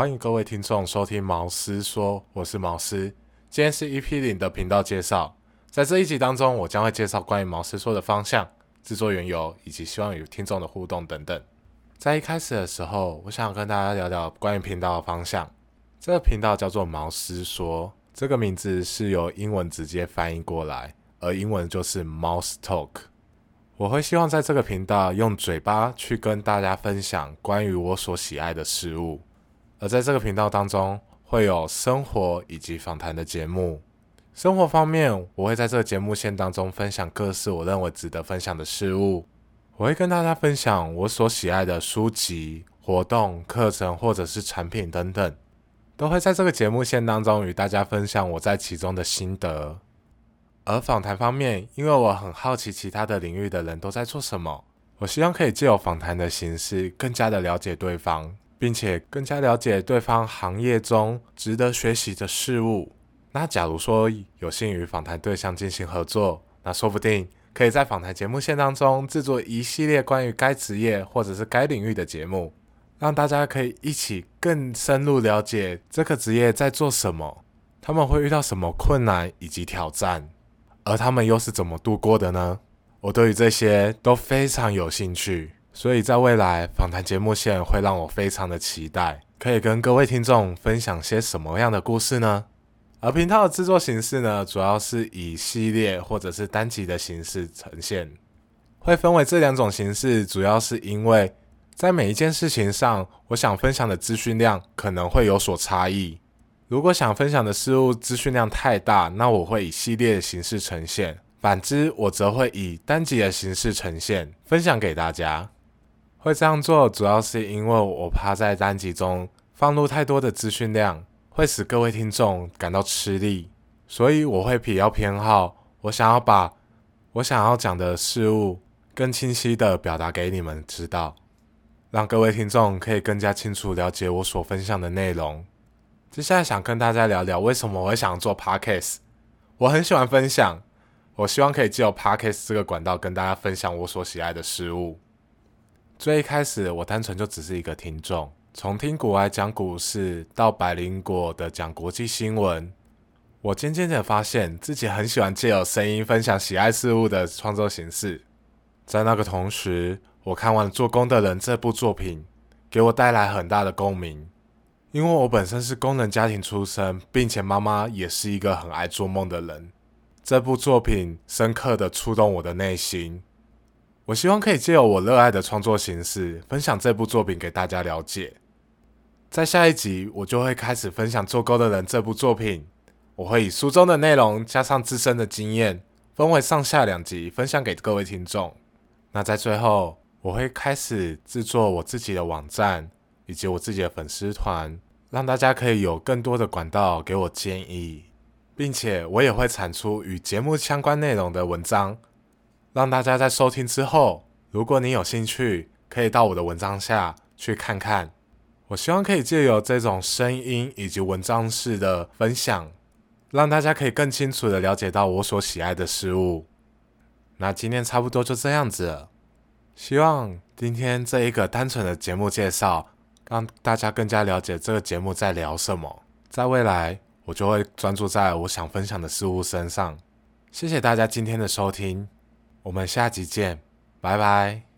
欢迎各位听众收听毛师说，我是毛师。今天是 EP 零的频道介绍，在这一集当中，我将会介绍关于毛师说的方向、制作缘由，以及希望与听众的互动等等。在一开始的时候，我想跟大家聊聊关于频道的方向。这个频道叫做毛师说，这个名字是由英文直接翻译过来，而英文就是 Mouse Talk。我会希望在这个频道用嘴巴去跟大家分享关于我所喜爱的事物。而在这个频道当中，会有生活以及访谈的节目。生活方面，我会在这个节目线当中分享各式我认为值得分享的事物。我会跟大家分享我所喜爱的书籍、活动、课程或者是产品等等，都会在这个节目线当中与大家分享我在其中的心得。而访谈方面，因为我很好奇其他的领域的人都在做什么，我希望可以借由访谈的形式，更加的了解对方。并且更加了解对方行业中值得学习的事物。那假如说有幸与访谈对象进行合作，那说不定可以在访谈节目线当中制作一系列关于该职业或者是该领域的节目，让大家可以一起更深入了解这个职业在做什么，他们会遇到什么困难以及挑战，而他们又是怎么度过的呢？我对于这些都非常有兴趣。所以在未来访谈节目线会让我非常的期待，可以跟各位听众分享些什么样的故事呢？而频道的制作形式呢，主要是以系列或者是单集的形式呈现，会分为这两种形式，主要是因为在每一件事情上，我想分享的资讯量可能会有所差异。如果想分享的事物资讯量太大，那我会以系列的形式呈现；反之，我则会以单集的形式呈现，分享给大家。会这样做，主要是因为我怕在单集中放入太多的资讯量，会使各位听众感到吃力，所以我会比较偏好，我想要把我想要讲的事物更清晰的表达给你们知道，让各位听众可以更加清楚了解我所分享的内容。接下来想跟大家聊聊为什么我会想做 podcast。我很喜欢分享，我希望可以借由 podcast 这个管道跟大家分享我所喜爱的事物。最一开始，我单纯就只是一个听众，从听国外讲股市到百灵果的讲国际新闻，我渐渐的发现自己很喜欢借由声音分享喜爱事物的创作形式。在那个同时，我看完《做工的人》这部作品，给我带来很大的共鸣，因为我本身是工人家庭出身，并且妈妈也是一个很爱做梦的人。这部作品深刻的触动我的内心。我希望可以借由我热爱的创作形式，分享这部作品给大家了解。在下一集，我就会开始分享《做勾的人》这部作品。我会以书中的内容加上自身的经验，分为上下两集，分享给各位听众。那在最后，我会开始制作我自己的网站以及我自己的粉丝团，让大家可以有更多的管道给我建议，并且我也会产出与节目相关内容的文章。让大家在收听之后，如果你有兴趣，可以到我的文章下去看看。我希望可以借由这种声音以及文章式的分享，让大家可以更清楚的了解到我所喜爱的事物。那今天差不多就这样子了。希望今天这一个单纯的节目介绍，让大家更加了解这个节目在聊什么。在未来，我就会专注在我想分享的事物身上。谢谢大家今天的收听。我们下集见，拜拜。